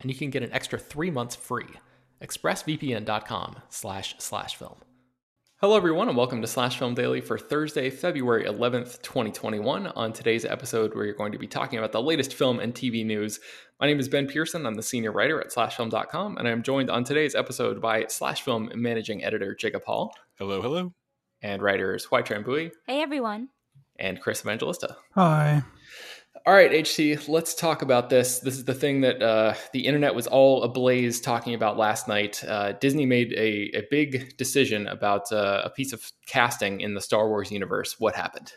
and you can get an extra three months free. ExpressVPN.com slash slash film. Hello, everyone, and welcome to Slash Film Daily for Thursday, February 11th, 2021. On today's episode, we're going to be talking about the latest film and TV news. My name is Ben Pearson. I'm the senior writer at SlashFilm.com, and I'm joined on today's episode by Slash Film managing editor Jacob Hall. Hello, hello. And writers Hoai Tran Bui. Hey, everyone. And Chris Evangelista. Hi. All right, HT, let's talk about this. This is the thing that uh, the internet was all ablaze talking about last night. Uh, Disney made a, a, big decision about uh, a piece of casting in the Star Wars universe. What happened?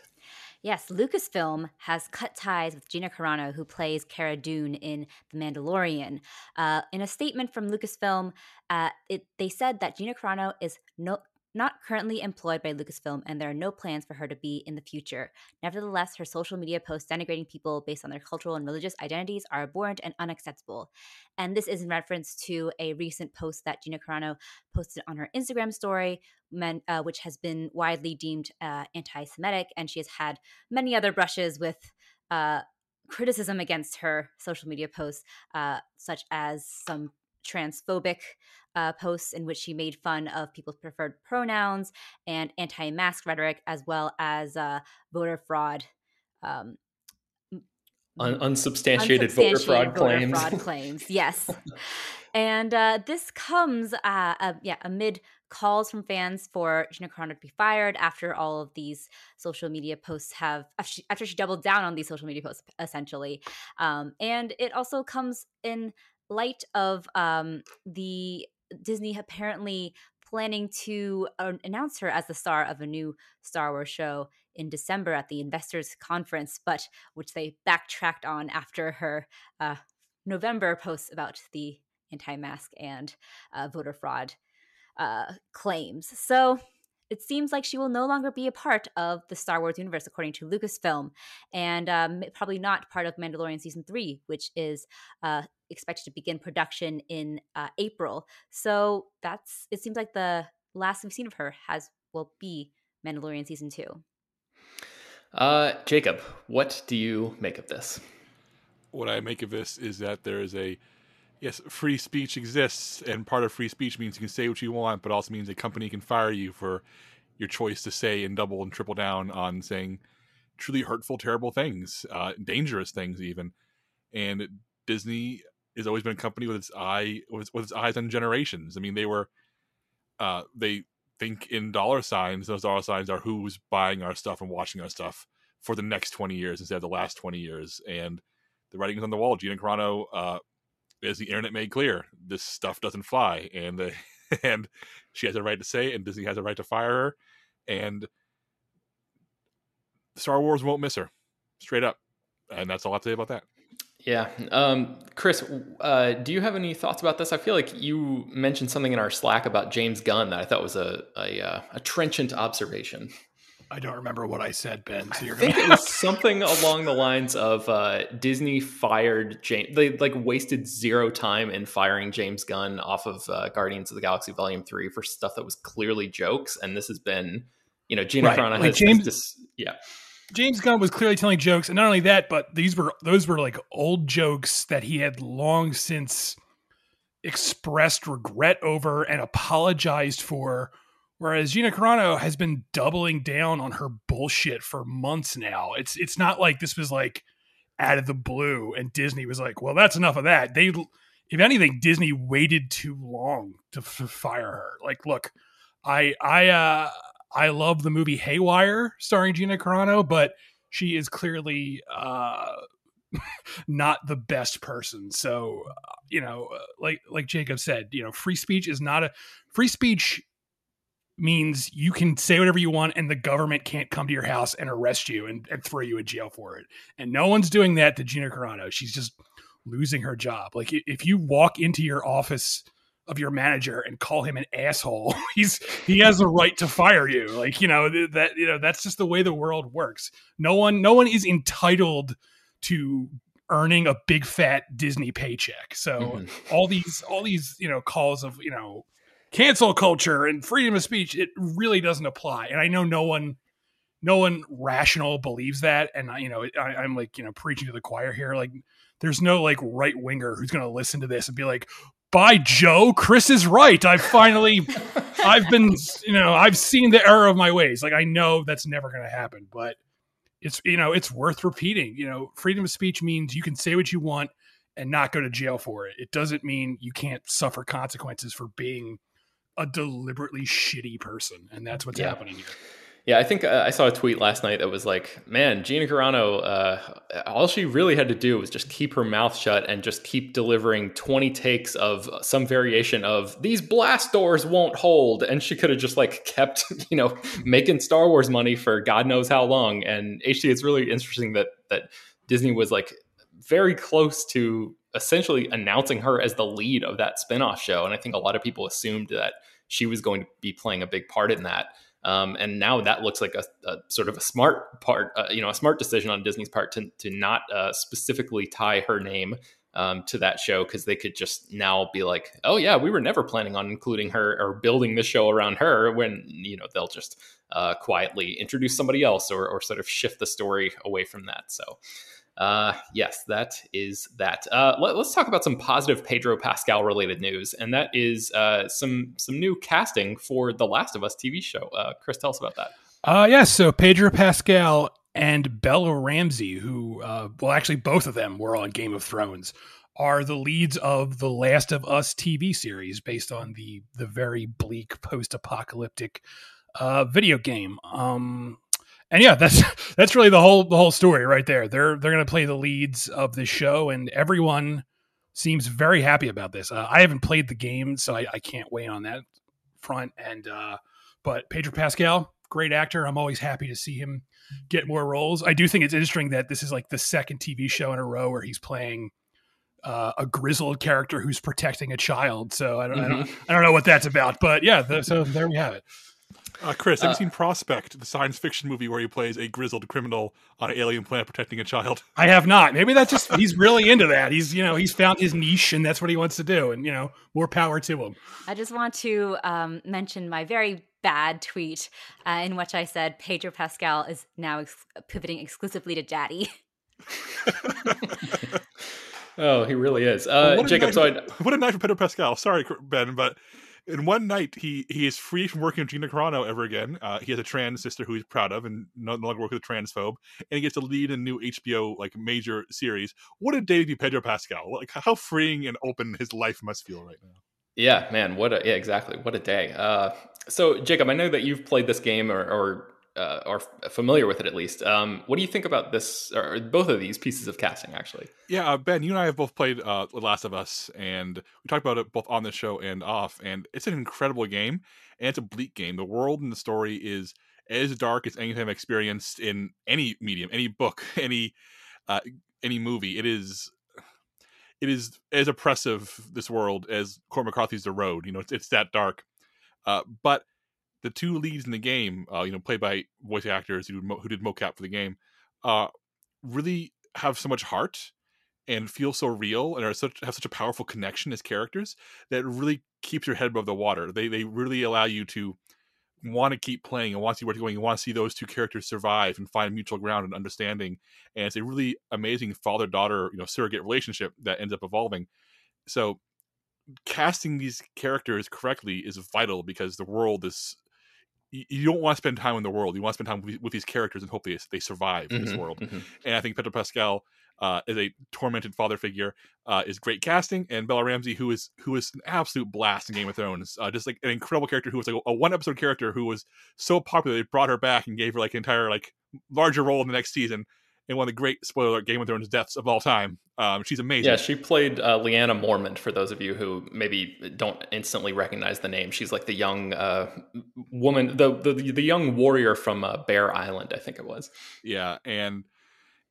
Yes, Lucasfilm has cut ties with Gina Carano, who plays Cara Dune in The Mandalorian. Uh, in a statement from Lucasfilm, uh, it, they said that Gina Carano is no, not currently employed by Lucasfilm, and there are no plans for her to be in the future. Nevertheless, her social media posts denigrating people based on their cultural and religious identities are abhorrent and unacceptable. And this is in reference to a recent post that Gina Carano posted on her Instagram story, uh, which has been widely deemed uh, anti Semitic, and she has had many other brushes with. Uh, criticism against her social media posts, uh, such as some transphobic uh, posts in which she made fun of people's preferred pronouns and anti mask rhetoric, as well as uh, voter fraud. Um, Un- unsubstantiated, unsubstantiated, voter fraud voter claims. Fraud claims, yes. and uh, this comes, uh, yeah, amid calls from fans for Gina Carano to be fired after all of these social media posts have after she, after she doubled down on these social media posts essentially, um, and it also comes in light of um, the Disney apparently planning to uh, announce her as the star of a new Star Wars show in December at the investors conference, but which they backtracked on after her uh, November posts about the anti-mask and uh, voter fraud uh, claims. So it seems like she will no longer be a part of the Star Wars universe, according to Lucasfilm, and um, probably not part of Mandalorian season three, which is uh, expected to begin production in uh, April. So that's it. Seems like the last we've seen of her has will be Mandalorian season two. Uh, Jacob, what do you make of this? What I make of this is that there is a yes, free speech exists, and part of free speech means you can say what you want, but also means a company can fire you for your choice to say and double and triple down on saying truly hurtful, terrible things, uh, dangerous things, even. And Disney has always been a company with its eye with, with its eyes on generations. I mean, they were uh, they think in dollar signs. Those dollar signs are who's buying our stuff and watching our stuff for the next twenty years instead of the last twenty years. And the writing is on the wall. Gina Carano uh, as the internet made clear, this stuff doesn't fly, and uh, and she has a right to say, and Disney has a right to fire her, and Star Wars won't miss her, straight up, and that's all I have to say about that. Yeah, um, Chris, uh, do you have any thoughts about this? I feel like you mentioned something in our Slack about James Gunn that I thought was a a, uh, a trenchant observation. I don't remember what I said, Ben. So you're I think it was something along the lines of uh, Disney fired James. They like wasted zero time in firing James Gunn off of uh, Guardians of the Galaxy Volume Three for stuff that was clearly jokes, and this has been, you know, Gina right. Carano like has, James, has Yeah. James Gunn was clearly telling jokes, and not only that, but these were those were like old jokes that he had long since expressed regret over and apologized for. Whereas Gina Carano has been doubling down on her bullshit for months now. It's it's not like this was like out of the blue and Disney was like, "Well, that's enough of that." They if anything Disney waited too long to f- fire her. Like, look, I I uh I love the movie Haywire starring Gina Carano, but she is clearly uh not the best person. So, uh, you know, uh, like like Jacob said, you know, free speech is not a free speech means you can say whatever you want and the government can't come to your house and arrest you and, and throw you in jail for it. And no one's doing that to Gina Carano. She's just losing her job. Like if you walk into your office of your manager and call him an asshole, he's he has a right to fire you. Like, you know, that you know, that's just the way the world works. No one no one is entitled to earning a big fat Disney paycheck. So mm-hmm. all these all these, you know, calls of, you know, cancel culture and freedom of speech, it really doesn't apply. And I know no one, no one rational believes that. And you know, I, am like, you know, preaching to the choir here. Like, there's no like right winger who's going to listen to this and be like, by Joe, Chris is right. I've finally, I've been, you know, I've seen the error of my ways. Like, I know that's never going to happen, but it's, you know, it's worth repeating. You know, freedom of speech means you can say what you want and not go to jail for it. It doesn't mean you can't suffer consequences for being a deliberately shitty person, and that's what's yeah. happening here. Yeah, I think uh, I saw a tweet last night that was like, "Man, Gina Carano, uh, all she really had to do was just keep her mouth shut and just keep delivering twenty takes of some variation of these blast doors won't hold," and she could have just like kept, you know, making Star Wars money for God knows how long. And actually, it's really interesting that that Disney was like very close to essentially announcing her as the lead of that spinoff show. And I think a lot of people assumed that she was going to be playing a big part in that. Um, and now that looks like a, a sort of a smart part, uh, you know, a smart decision on Disney's part to, to not uh, specifically tie her name um, to that show because they could just now be like, oh yeah, we were never planning on including her or building the show around her. When you know they'll just uh, quietly introduce somebody else or, or sort of shift the story away from that. So uh, yes, that is that. Uh, let, us talk about some positive Pedro Pascal related news, and that is uh, some some new casting for the Last of Us TV show. Uh, Chris, tell us about that. Uh, yes, so Pedro Pascal and Bella Ramsey, who uh, well, actually both of them were on Game of Thrones, are the leads of the Last of Us TV series, based on the the very bleak post apocalyptic uh, video game. Um, and yeah, that's that's really the whole the whole story right there. They're they're going to play the leads of the show, and everyone seems very happy about this. Uh, I haven't played the game, so I, I can't weigh on that front. And uh, but Pedro Pascal, great actor. I'm always happy to see him get more roles. I do think it's interesting that this is like the second TV show in a row where he's playing uh, a grizzled character who's protecting a child. So I don't, mm-hmm. I don't, I don't know what that's about, but yeah. The, so there we have it. Uh, Chris, have uh, you seen Prospect, the science fiction movie where he plays a grizzled criminal on an alien planet protecting a child? I have not. Maybe that's just he's really into that. He's you know he's found his niche and that's what he wants to do, and you know more power to him. I just want to um, mention my very bad tweet uh, in which I said Pedro Pascal is now ex- pivoting exclusively to daddy. oh, he really is. Uh, well, Jacob, night, so I, what a night for Pedro Pascal. Sorry, Ben, but in one night he he is free from working with Gina Carano ever again. Uh, he has a trans sister who he's proud of, and no, no longer works with a transphobe. And he gets to lead a new HBO like major series. What a day to be Pedro Pascal! Like how freeing and open his life must feel right now. Yeah, man, what a yeah, exactly. What a day. Uh, so Jacob, I know that you've played this game or, or uh, are familiar with it at least. Um, what do you think about this or both of these pieces of casting? Actually, yeah, uh, Ben, you and I have both played uh, The Last of Us, and we talked about it both on the show and off. And it's an incredible game, and it's a bleak game. The world and the story is as dark as anything I've experienced in any medium, any book, any uh, any movie. It is it is as oppressive this world as Cormac McCarthy's The Road. You know, it's it's that dark. Uh, but the two leads in the game, uh, you know, played by voice actors who, who did mocap for the game, uh, really have so much heart and feel so real and are such have such a powerful connection as characters that really keeps your head above the water. They they really allow you to want to keep playing and want to see where it's going. You want to see those two characters survive and find mutual ground and understanding. And it's a really amazing father daughter, you know, surrogate relationship that ends up evolving. So casting these characters correctly is vital because the world is you don't want to spend time in the world. You want to spend time with, with these characters and hope they, they survive mm-hmm, in this mm-hmm, world. Mm-hmm. And I think Pedro Pascal uh, is a tormented father figure, uh, is great casting, and Bella Ramsey, who is who is an absolute blast in Game of Thrones, uh, just like an incredible character who was like a, a one episode character who was so popular they brought her back and gave her like an entire like larger role in the next season in one of the great spoiler alert, Game of Thrones deaths of all time. Um, she's amazing. Yeah, she played uh, Lyanna Mormont. For those of you who maybe don't instantly recognize the name, she's like the young uh, woman, the, the the young warrior from uh, Bear Island, I think it was. Yeah, and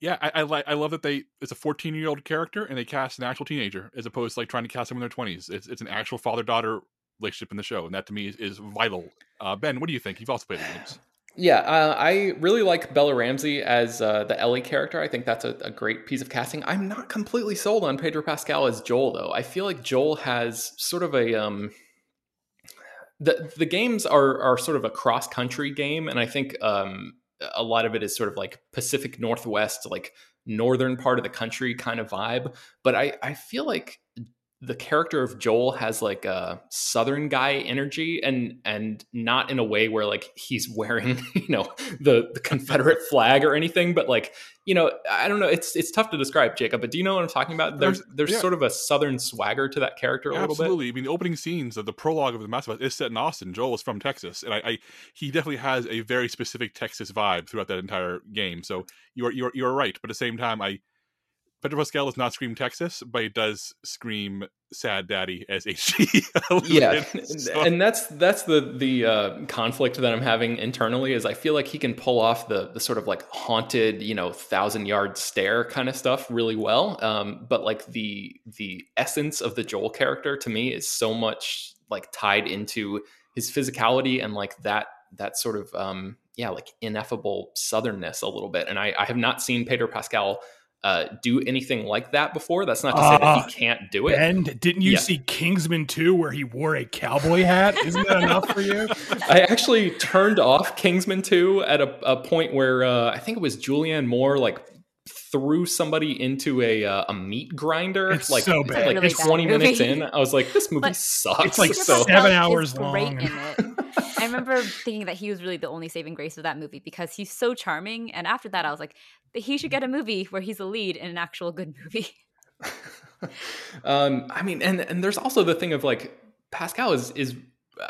yeah, I, I like I love that they it's a 14 year old character and they cast an actual teenager as opposed to like trying to cast them in their 20s. It's it's an actual father daughter relationship in the show, and that to me is, is vital. Uh, ben, what do you think? You've also played the games. Yeah, uh, I really like Bella Ramsey as uh, the Ellie character. I think that's a, a, great piece of casting. I'm not completely sold on Pedro Pascal as Joel, though. I feel like Joel has sort of a um, the the games are are sort of a cross country game, and I think um, a lot of it is sort of like Pacific Northwest, like northern part of the country kind of vibe. But I I feel like the character of Joel has like a southern guy energy and and not in a way where like he's wearing you know the the Confederate flag or anything but like you know I don't know it's it's tough to describe Jacob but do you know what I'm talking about there's there's yeah. sort of a southern swagger to that character a Absolutely. little bit I mean the opening scenes of the prologue of the Mass Effect is set in Austin Joel is from Texas and I, I he definitely has a very specific Texas vibe throughout that entire game so you're you're you're right but at the same time I Pedro Pascal does not scream Texas, but it does scream "Sad Daddy" as HT. yeah, so. and that's that's the the uh, conflict that I'm having internally. Is I feel like he can pull off the the sort of like haunted, you know, thousand yard stare kind of stuff really well. Um, but like the the essence of the Joel character to me is so much like tied into his physicality and like that that sort of um, yeah like ineffable southernness a little bit. And I, I have not seen Pedro Pascal uh, do anything like that before. That's not to say uh, that he uh, can't do it. And didn't you yeah. see Kingsman 2 where he wore a cowboy hat? Isn't that enough for you? I actually turned off Kingsman 2 at a, a point where uh, I think it was Julianne Moore like threw somebody into a uh, a meat grinder. It's like so bad. Like really twenty bad minutes in, I was like, this movie but sucks. It's like so. seven hours long. In it. I remember thinking that he was really the only saving grace of that movie because he's so charming. And after that, I was like, he should get a movie where he's a lead in an actual good movie. um, I mean, and and there's also the thing of like Pascal is is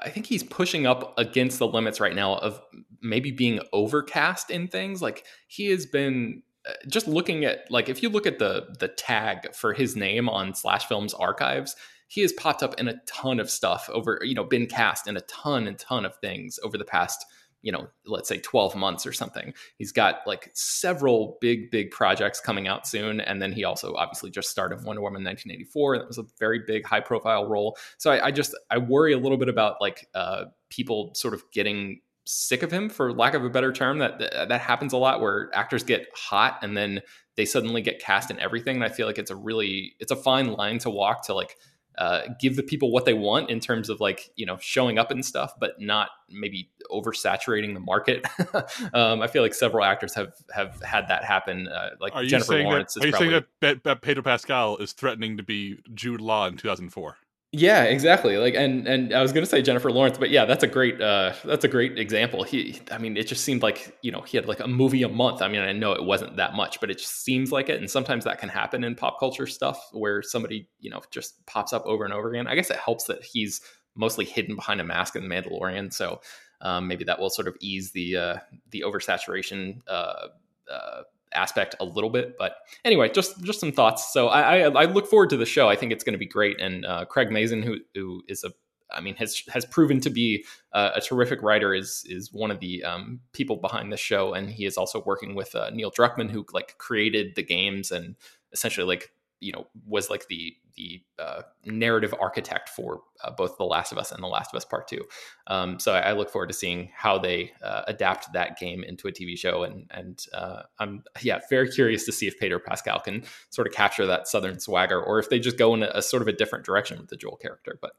I think he's pushing up against the limits right now of maybe being overcast in things. Like he has been just looking at like if you look at the the tag for his name on Slash Films archives, he has popped up in a ton of stuff over, you know, been cast in a ton and ton of things over the past, you know, let's say 12 months or something. He's got like several big, big projects coming out soon. And then he also obviously just started Wonder Woman 1984. That was a very big, high profile role. So I, I just, I worry a little bit about like uh, people sort of getting sick of him for lack of a better term that that happens a lot where actors get hot and then they suddenly get cast in everything and i feel like it's a really it's a fine line to walk to like uh, give the people what they want in terms of like you know showing up and stuff, but not maybe oversaturating the market. um, I feel like several actors have have had that happen. Uh, like are Jennifer Lawrence. That, are you probably, saying that, that Pedro Pascal is threatening to be Jude Law in 2004? Yeah, exactly. Like, and and I was gonna say Jennifer Lawrence, but yeah, that's a great uh, that's a great example. He, I mean, it just seemed like you know he had like a movie a month. I mean, I know it wasn't that much, but it just seems like it. And sometimes that can happen in pop culture stuff where somebody you know just pops up over and over again. I guess it helps that he's mostly hidden behind a mask in the Mandalorian, so um, maybe that will sort of ease the uh, the oversaturation uh, uh, aspect a little bit. But anyway, just just some thoughts. So I I, I look forward to the show. I think it's going to be great. And uh, Craig Mazin, who who is a I mean, has has proven to be uh, a terrific writer. is is one of the um, people behind the show, and he is also working with uh, Neil Druckmann, who like created the games and essentially like you know was like the the uh, narrative architect for uh, both The Last of Us and The Last of Us Part Two. Um, so I, I, look forward to seeing how they uh, adapt that game into a TV show, and and uh, I'm yeah very curious to see if Pedro Pascal can sort of capture that Southern swagger, or if they just go in a, a sort of a different direction with the Joel character. But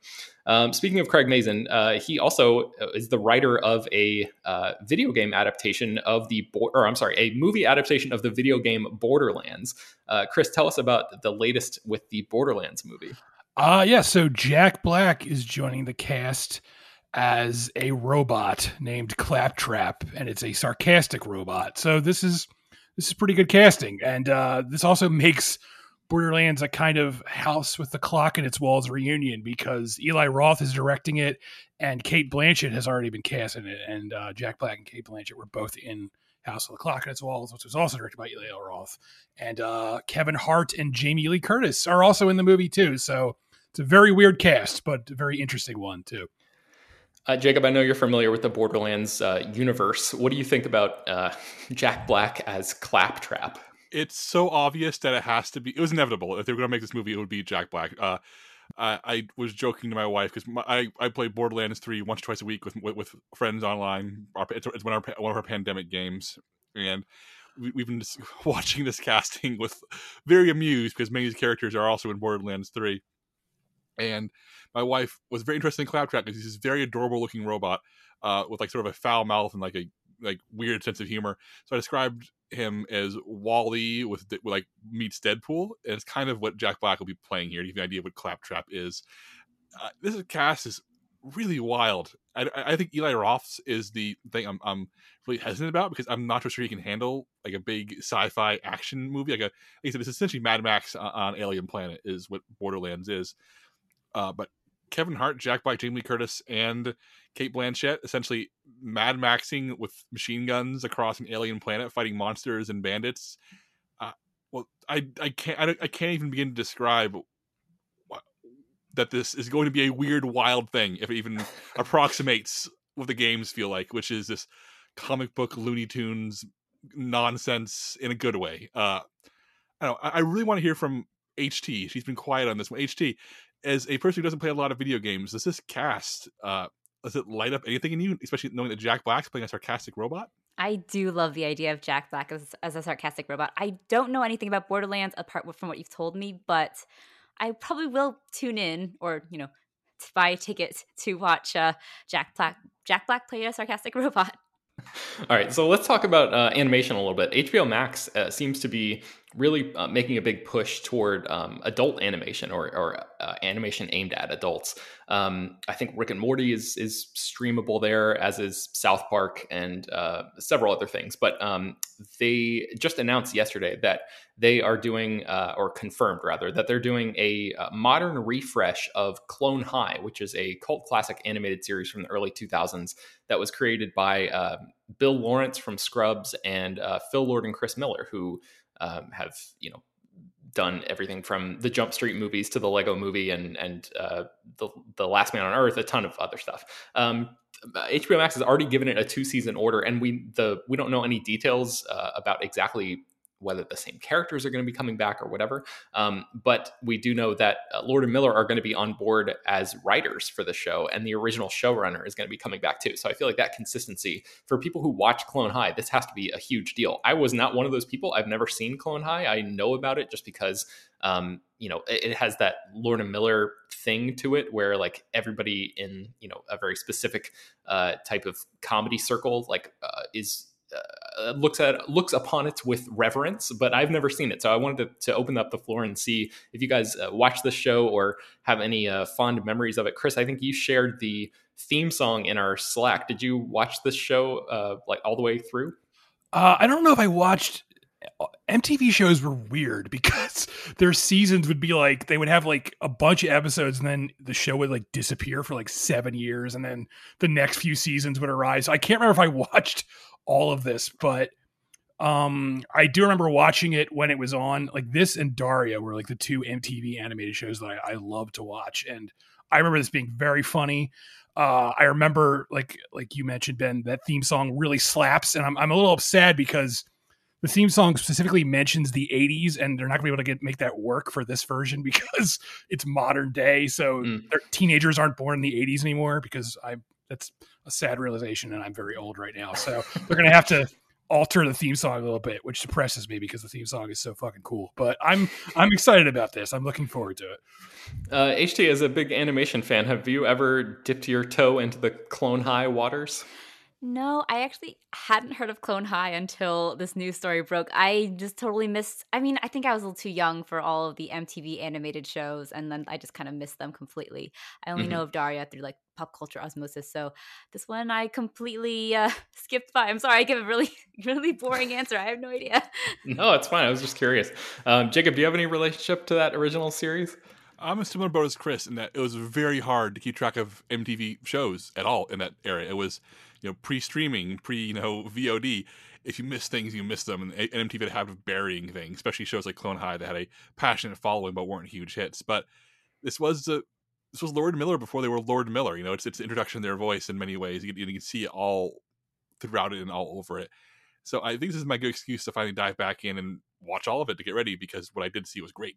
um, speaking of Craig Mazin, uh, he also is the writer of a uh, video game adaptation of the or I'm sorry, a movie adaptation of the video game Borderlands. Chris, tell us about the latest with the Borderlands movie. Uh yeah, so Jack Black is joining the cast as a robot named Claptrap, and it's a sarcastic robot. So this is this is pretty good casting, and uh, this also makes Borderlands a kind of house with the clock in its walls reunion because Eli Roth is directing it, and Cate Blanchett has already been cast in it, and uh, Jack Black and Cate Blanchett were both in House of the Clock in its walls, which was also directed by Eli Roth, and uh, Kevin Hart and Jamie Lee Curtis are also in the movie too. So it's a very weird cast, but a very interesting one too. Uh, Jacob, I know you're familiar with the Borderlands uh, universe. What do you think about uh, Jack Black as Claptrap? It's so obvious that it has to be. It was inevitable. If they were going to make this movie, it would be Jack Black. I, I, was joking to my wife because I, I play Borderlands 3 once or twice a week with with, with friends online. It's, it's one, of our, one of our pandemic games. And we, have been watching this casting with very amused because many of these characters are also in Borderlands 3 and my wife was very interested in Claptrap because he's this very adorable looking robot uh, with like sort of a foul mouth and like a like weird sense of humor. So I described him as WALL-E with, like meets Deadpool, and it's kind of what Jack Black will be playing here give you an idea of what Claptrap is. Uh, this cast is really wild. I, I think Eli Roth's is the thing I'm, I'm really hesitant about because I'm not sure he can handle like a big sci-fi action movie. Like a, like I said, it's essentially Mad Max on, on Alien Planet is what Borderlands is. Uh, but Kevin Hart, Jack Black, Jamie Lee Curtis, and Cate Blanchett essentially Mad Maxing with machine guns across an alien planet, fighting monsters and bandits. Uh, well, I I can't I, I, can't even begin to describe what, that this is going to be a weird, wild thing if it even approximates what the games feel like, which is this comic book Looney Tunes nonsense in a good way. Uh, I don't know. I really want to hear from HT. She's been quiet on this one. HT, as a person who doesn't play a lot of video games, does this cast uh, does it light up anything in you, especially knowing that Jack Black's playing a sarcastic robot? I do love the idea of Jack Black as, as a sarcastic robot. I don't know anything about Borderlands apart from what you've told me, but I probably will tune in or you know buy a ticket to watch uh, Jack Black Jack Black play a sarcastic robot. All right, so let's talk about uh, animation a little bit. HBO Max uh, seems to be really uh, making a big push toward um, adult animation or, or uh, animation aimed at adults. Um, I think Rick and Morty is is streamable there, as is South Park and uh, several other things. But um, they just announced yesterday that they are doing, uh, or confirmed rather, that they're doing a, uh, modern refresh of Clone High, which is a cult classic animated series from the early 2000s that was created by uh, Bill Lawrence from Scrubs and Phil Lord and Chris Miller, who um, have you know done everything from the Jump Street movies to the Lego Movie and and uh, the the Last Man on Earth, a ton of other stuff. Um, HBO Max has already given it a two season order, and we the we don't know any details uh, about exactly whether the same characters are going to be coming back or whatever. Um, but we do know that uh, Lord and Miller are going to be on board as writers for the show, and the original showrunner is going to be coming back too. So I feel like that consistency for people who watch Clone High, this has to be a huge deal. I was not one of those people. I've never seen Clone High. I know about it just because. Um, you know, it, has that Lord and Miller thing to it, where like everybody in you know a very specific uh, type of comedy circle like uh, is uh, looks at looks upon it with reverence, but I've never seen it. So I wanted to, to open up the floor and see if you guys uh, watch this show or have any uh, fond memories of it. Chris, I think you shared the theme song in our Slack. Did you watch this show uh, like all the way through? Uh, I don't know if I watched. MTV shows were weird because their seasons would be like they would have like a bunch of episodes and then the show would like disappear for like seven years and then the next few seasons would arise. I can't remember if I watched all of this, but um I do remember watching it when it was on. Like this and Daria were like the two MTV animated shows that I, I love to watch. And I remember this being very funny. Uh, I remember like like you mentioned, Ben, that theme song really slaps, and I'm I'm a little upset because the theme song specifically mentions the 80s, and they're not going to be able to get make that work for this version because it's modern day. So Mm. their teenagers aren't born in the 80s anymore because I that's a sad realization, and I'm very old right now. So they're to have to alter the theme song a little bit, which depresses me because the theme song is so fucking cool. But I'm I'm excited about this. I'm looking forward to it. Uh, HT, is a big animation fan, have you ever dipped your toe into the Clone High waters? No, I actually hadn't heard of Clone High until this news story broke. I just totally missed. I mean, I think I was a little too young for all of the MTV animated shows, and then I just kind of missed them completely. I only Mhm. know of Daria through like pop culture osmosis. So this one I completely uh, skipped by. I'm sorry, I give a really, really boring answer. I have no idea. No, it's fine. I was just curious. Um, Jacob, do you have any relationship to that original series? I'm a similar boat as Chris in that it was very hard to keep track of MTV shows at all in that era. It was, you know, pre-streaming, pre, you know, VOD. If you miss things, you miss them, and, and MTV had a habit of burying things, especially shows like Clone High that had a passionate following but weren't huge hits. But this was uh, this was Lord Miller before they were Lord Miller. You know, it's it's introduction to their voice in many ways. You can, you can see it all throughout it and all over it. So I think this is my good excuse to finally dive back in and watch all of it to get ready because what I did see was great.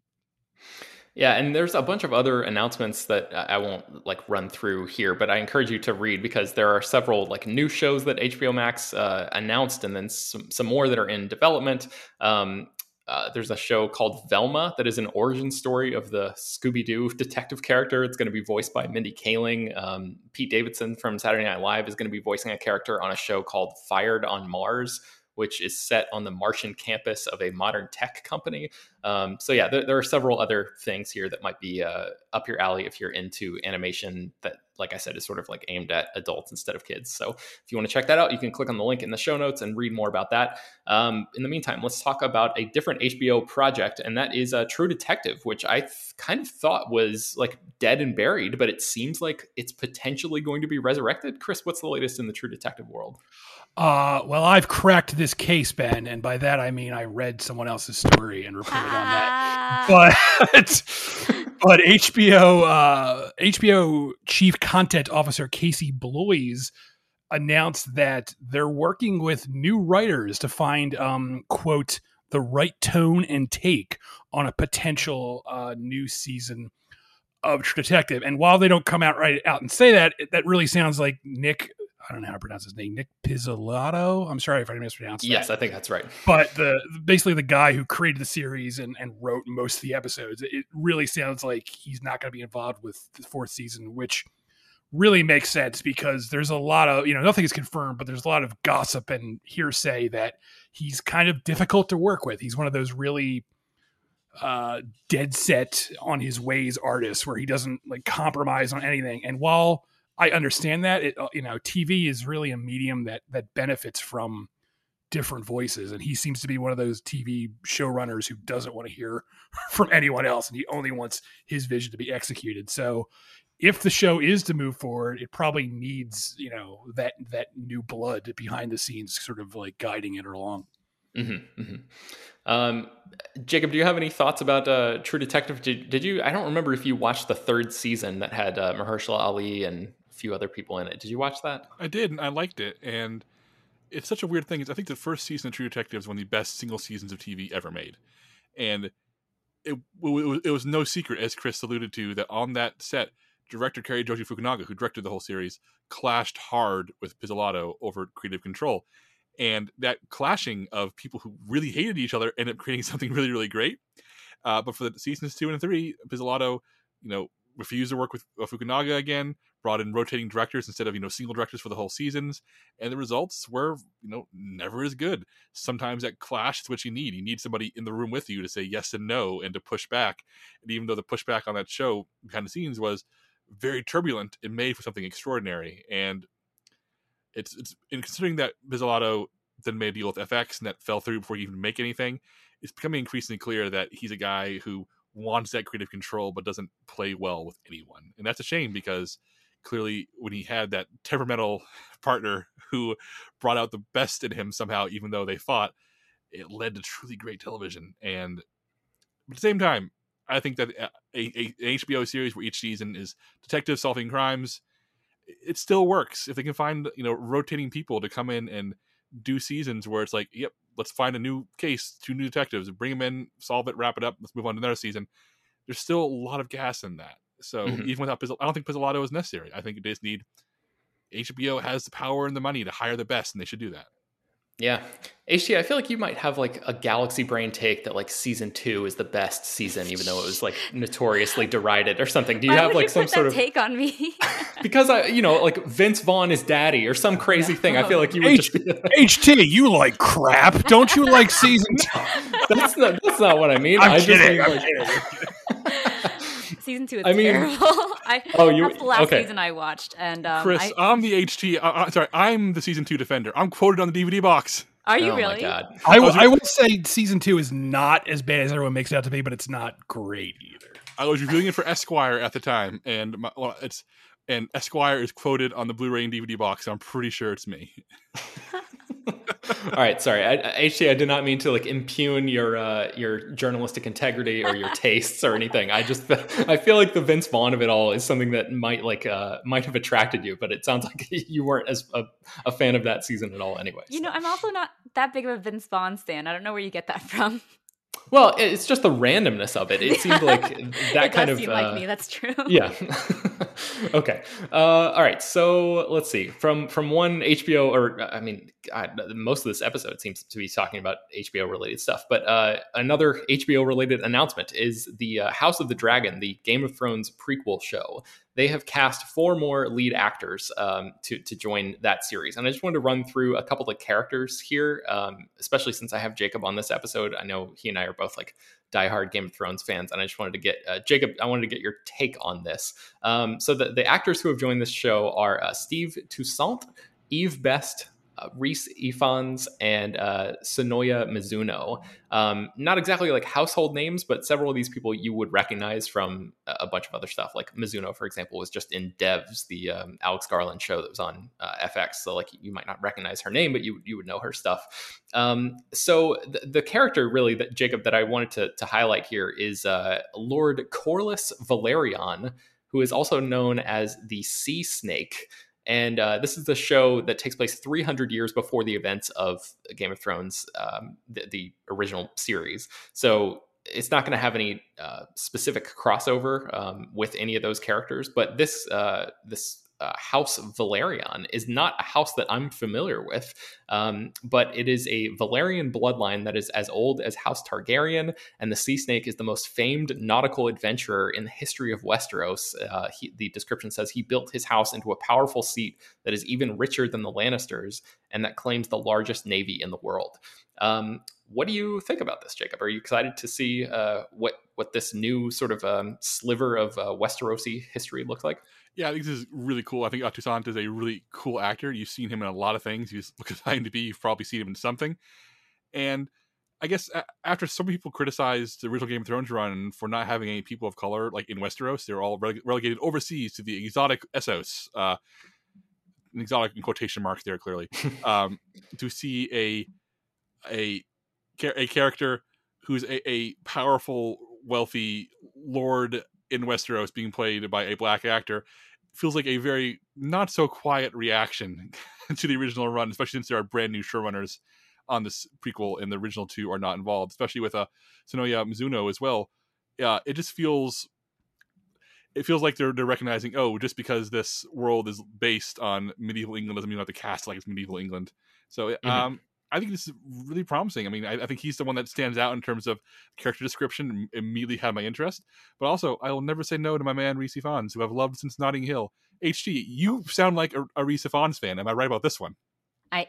Yeah, and there's a bunch of other announcements that I won't like run through here, but I encourage you to read because there are several like new shows that HBO Max uh, announced, and then some some more that are in development. Um, uh, there's a show called Velma that is an origin story of the Scooby Doo detective character. It's going to be voiced by Mindy Kaling. Um, Pete Davidson from Saturday Night Live is going to be voicing a character on a show called Fired on Mars, which is set on the Martian campus of a modern tech company. Um, so yeah, there, there, are several other things here that might be uh, up your alley if you're into animation that, like I said, is sort of like aimed at adults instead of kids. So if you want to check that out, you can click on the link in the show notes and read more about that. Um, in the meantime, let's talk about a different HBO project, and that is uh, True Detective, which I th- kind of thought was like dead and buried, but it seems like it's potentially going to be resurrected. Chris, what's the latest in the True Detective world? Uh, well, I've cracked this case, Ben, and by that I mean I read someone else's story and reported on that. But but HBO uh, HBO Chief Content Officer Casey Bloys announced that they're working with new writers to find um, quote the right tone and take on a potential uh, new season of Detective. And while they don't come out right out and say that, that really sounds like Nick I don't know how to pronounce his name, Nick Pizzolatto. I'm sorry if I mispronounced that. Yes, I think that's right. But the basically the guy who created the series and, and wrote most of the episodes, it really sounds like he's not going to be involved with the fourth season, which really makes sense because there's a lot of you know nothing is confirmed, but there's a lot of gossip and hearsay that he's kind of difficult to work with. He's one of those really uh dead set on his ways artists where he doesn't like compromise on anything and while I understand that it uh, you know TV is really a medium that that benefits from different voices and he seems to be one of those TV showrunners who doesn't want to hear from anyone else and he only wants his vision to be executed. So if the show is to move forward, it probably needs, you know, that that new blood behind the scenes sort of like guiding it along. Mm-hmm, mm-hmm. Um, Jacob, do you have any thoughts about uh, True Detective? Did, did, you? I don't remember if you watched the third season that had uh, Mahershala Ali and few other people in it. Did you watch that? I did, and I liked it. And it's such a weird thing. I think the first season of True Detective is one of the best single seasons of TV ever made, and it, it, was, no secret, as Chris alluded to, that on that set, director Cary Joji Fukunaga, who directed the whole series, clashed hard with Pizzolatto over creative control. And that clashing of people who really hated each other ended up creating something really, really great. Uh, but for the seasons two and three, Pizzolatto, you know, refused to work with uh, Fukunaga again, brought in rotating directors instead of you know single directors for the whole seasons, and the results were you know never as good. Sometimes that clash is what you need. You need somebody in the room with you to say yes and no and to push back. And even though the pushback on that show behind the scenes was very turbulent, it made for something extraordinary. And it's it's in considering that Pizzolatto then made a deal with FX and that fell through before he even make anything. It's becoming increasingly clear that he's a guy who wants that creative control but doesn't play well with anyone, and that's a shame because clearly when he had that temperamental partner who brought out the best in him somehow, even though they fought, it led to truly great television. And at the same time, I think that uh, a, a, an HBO series where each season is detectives solving crimes, it still works if they can find you know rotating people to come in and do seasons where it's like, yep, let's find a new case, two new detectives, bring them in, solve it, wrap it up, let's move on to another season. There's still a lot of gas in that. So Mhm. even without Pizzol- I don't think Pizzolatto is necessary. I think they just need HBO has the power and the money to hire the best, and they should do that. Yeah. HT, I feel like you might have like a galaxy brain take that like season two is the best season, even though it was like notoriously derided or something. Do you Why have would like you some put sort that of take on me? because I, you know, like Vince Vaughn is daddy or some crazy thing. I feel like you would H- just be HT, you like crap. Don't you like season two? that's not that's not what I mean. I'm I just kidding, mean, I'm like- season two is I mean- terrible. I, Oh, you- that's the last okay. season I watched, and um, Chris, I, I, am the HT. Uh, uh, sorry, I'm the season two defender. I'm quoted on the DVD box. are you really? oh really? my god. I, I was I will say season two is not as bad as everyone makes it out to be, but it's not great either. I was reviewing it for Esquire at the time, and my, well, it's and Esquire is quoted on the Blu-ray and DVD box. So I'm pretty sure it's me. All right, sorry. I, I- HT, I did not mean to like impugn your uh, your journalistic integrity or your tastes or anything. I just I feel like the Vince Vaughn of it all is something that might like uh, might have attracted you, but it sounds like you weren't as a, a fan of that season at all, anyway. You so. know, I'm also not that big of a Vince Vaughn stan. I don't know where you get that from. Well, it's just the randomness of it. It seemed like that it kind of seem uh, like me. That's true. yeah. okay. Uh, all right. So let's see. From from one HBO, or I mean, God, most of this episode seems to be talking about HBO related stuff. But uh, another HBO related announcement is the uh, House of the Dragon, the Game of Thrones prequel show. They have cast four more lead actors um, to to join that series, and I just wanted to run through a couple of characters here, um, especially since I have Jacob on this episode. I know he and I are both like diehard Game of Thrones fans, and I just wanted to get uh, Jacob. I wanted to get your take on this. Um, so the the actors who have joined this show are uh, Steve Toussaint, Eve Best. Uh, Rhys Ifans and uh, Sonoya Mizuno. Um, not exactly like household names, but several of these people you would recognize from a bunch of other stuff. Like Mizuno, for example, was just in Devs, the um, Alex Garland show that was on uh, FX. So like you might not recognize her name, but you you would know her stuff. Um, so the, the character really that Jacob that I wanted to, to highlight here is uh, Lord Corlys Velaryon, who is also known as the Sea Snake. And uh, this is the show that takes place 300 years before the events of Game of Thrones, um, the, the original series. So it's not going to have any uh, specific crossover um, with any of those characters. But this uh, this uh, House Velaryon is not a house that I'm familiar with, um, but it is a Velaryon bloodline that is as old as House Targaryen, and the Sea Snake is the most famed nautical adventurer in the history of Westeros. Uh, he, the description says he built his house into a powerful seat that is even richer than the Lannisters, and that claims the largest navy in the world. Um, what do you think about this, Jacob? Are you excited to see uh, what what this new sort of um, sliver of uh, Westerosi history looks like? Yeah, I think this is really cool. I think Toussaint is a really cool actor. You've seen him in a lot of things. You look at IMDb, you've probably seen him in something. And I guess a- after so many people criticized the original Game of Thrones run for not having any people of color, like in Westeros, they're all rele- relegated overseas to the exotic Essos, uh, an exotic in quotation marks there clearly, um, to see a a a character who's a, a powerful, wealthy lord in Westeros being played by a black actor feels like a very not so quiet reaction to the original run, especially since there are brand new showrunners on this prequel and the original two are not involved, especially with uh, Sonoya Mizuno as well. Yeah, it just feels it feels like they're they're recognizing oh just because this world is based on medieval England doesn't mean you have to cast like it's medieval England. So Mhm. um, I think this is really promising. I mean, I, I think he's the one that stands out in terms of character description. Immediately had my interest, but also I will never say no to my man Rhys Ifans, who I've loved since Notting Hill. HT, you sound like a, a Rhys Ifans fan. Am I right about this one? I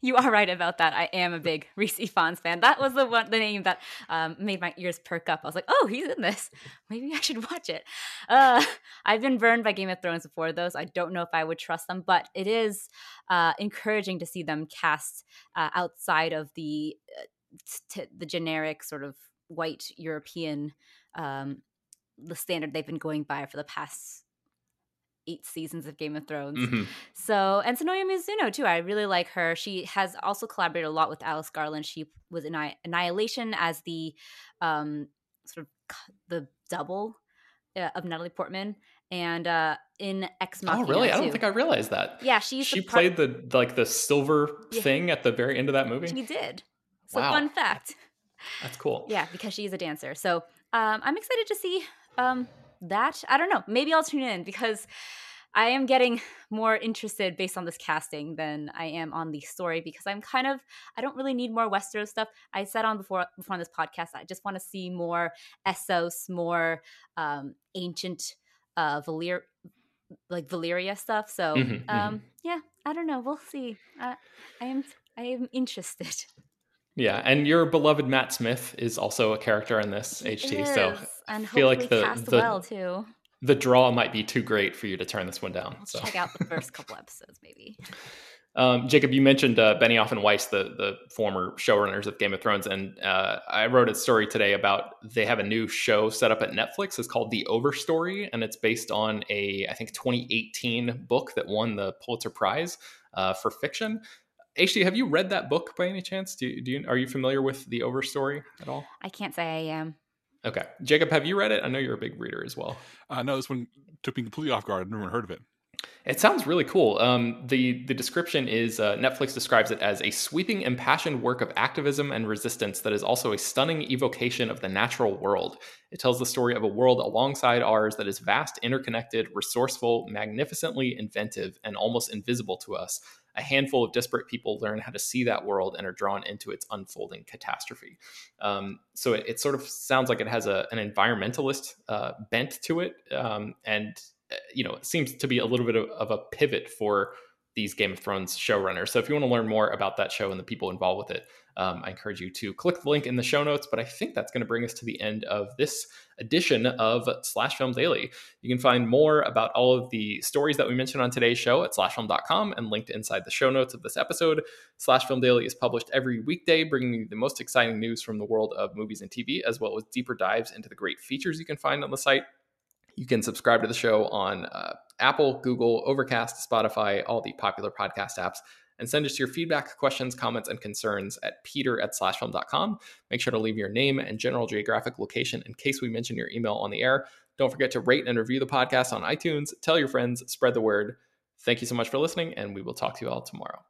you, are right about that. I am a big Rhys Ifans fan. That was the one the name that um, made my ears perk up. I was like, oh, he's in this. Maybe I should watch it. Uh, I've been burned by Game of Thrones before, those. I don't know if I would trust them, but it is uh, encouraging to see them cast uh, outside of the uh, t- the generic sort of white European um, the standard they've been going by for the past eight seasons of Game of Thrones. Mhm. So, and Sonoya Mizuno too. I really like her. She has also collaborated a lot with Alex Garland. She was in Anni- Annihilation as the um, sort of the double uh, of Natalie Portman, and uh, in Ex Machina. Oh, really? I don't think I realized that. Yeah, she's she the played the like the silver Yeah. thing at the very end of that movie. She did. So Wow. fun fact. That's cool. Yeah, because she's a dancer. So um, I'm excited to see um, that. I don't know. Maybe I'll tune in because I am getting more interested based on this casting than I am on the story because I'm kind of I don't really need more Westeros stuff. I said on before before on this podcast I just want to see more Essos, more um, ancient uh, Valyr like Valyria stuff. So Mhm, mhm. um, yeah, I don't know. We'll see. Uh, I am I am interested. Yeah, and your beloved Matt Smith is also a character in this HT. So and I feel like the cast the, well too. the draw might be too great for you to turn this one down. I'll So check out the first couple episodes, maybe. Um, Jacob, you mentioned uh, Benioff and Weiss, the the former showrunners of Game of Thrones, and uh, I wrote a story today about they have a new show set up at Netflix. It's called The Overstory, and it's based on a I think 2018 book that won the Pulitzer Prize uh, for fiction. HT, have you read that book by any chance? Do you, do you are you familiar with The Overstory at all? I can't say I am. Okay, Jacob, have you read it? I know you're a big reader as well. Uh, no, this one took me completely off guard. I've never heard of it. It sounds really cool. Um, the the description is uh, Netflix describes it as a sweeping, impassioned work of activism and resistance that is also a stunning evocation of the natural world. It tells the story of a world alongside ours that is vast, interconnected, resourceful, magnificently inventive, and almost invisible to us. A handful of disparate people learn how to see that world and are drawn into its unfolding catastrophe. Um, so it, it sort of sounds like it has a, an environmentalist uh, bent to it, um, and you know, it seems to be a little bit of, of a pivot for these Game of Thrones showrunners. So if you want to learn more about that show and the people involved with it, um, I encourage you to click the link in the show notes. But I think that's going to bring us to the end of this edition of Slash Film Daily. You can find more about all of the stories that we mentioned on today's show at slashfilm.com and linked inside the show notes of this episode. Slash Film Daily is published every weekday, bringing you the most exciting news from the world of movies and TV, as well as deeper dives into the great features you can find on the site. You can subscribe to the show on uh, Apple, Google, Overcast, Spotify, all the popular podcast apps, and send us your feedback, questions, comments, and concerns at peter at slashfilm.com. Make sure to leave your name and general geographic location in case we mention your email on the air. Don't forget to rate and review the podcast on iTunes. Tell your friends, spread the word. Thank you so much for listening, and we will talk to you all tomorrow.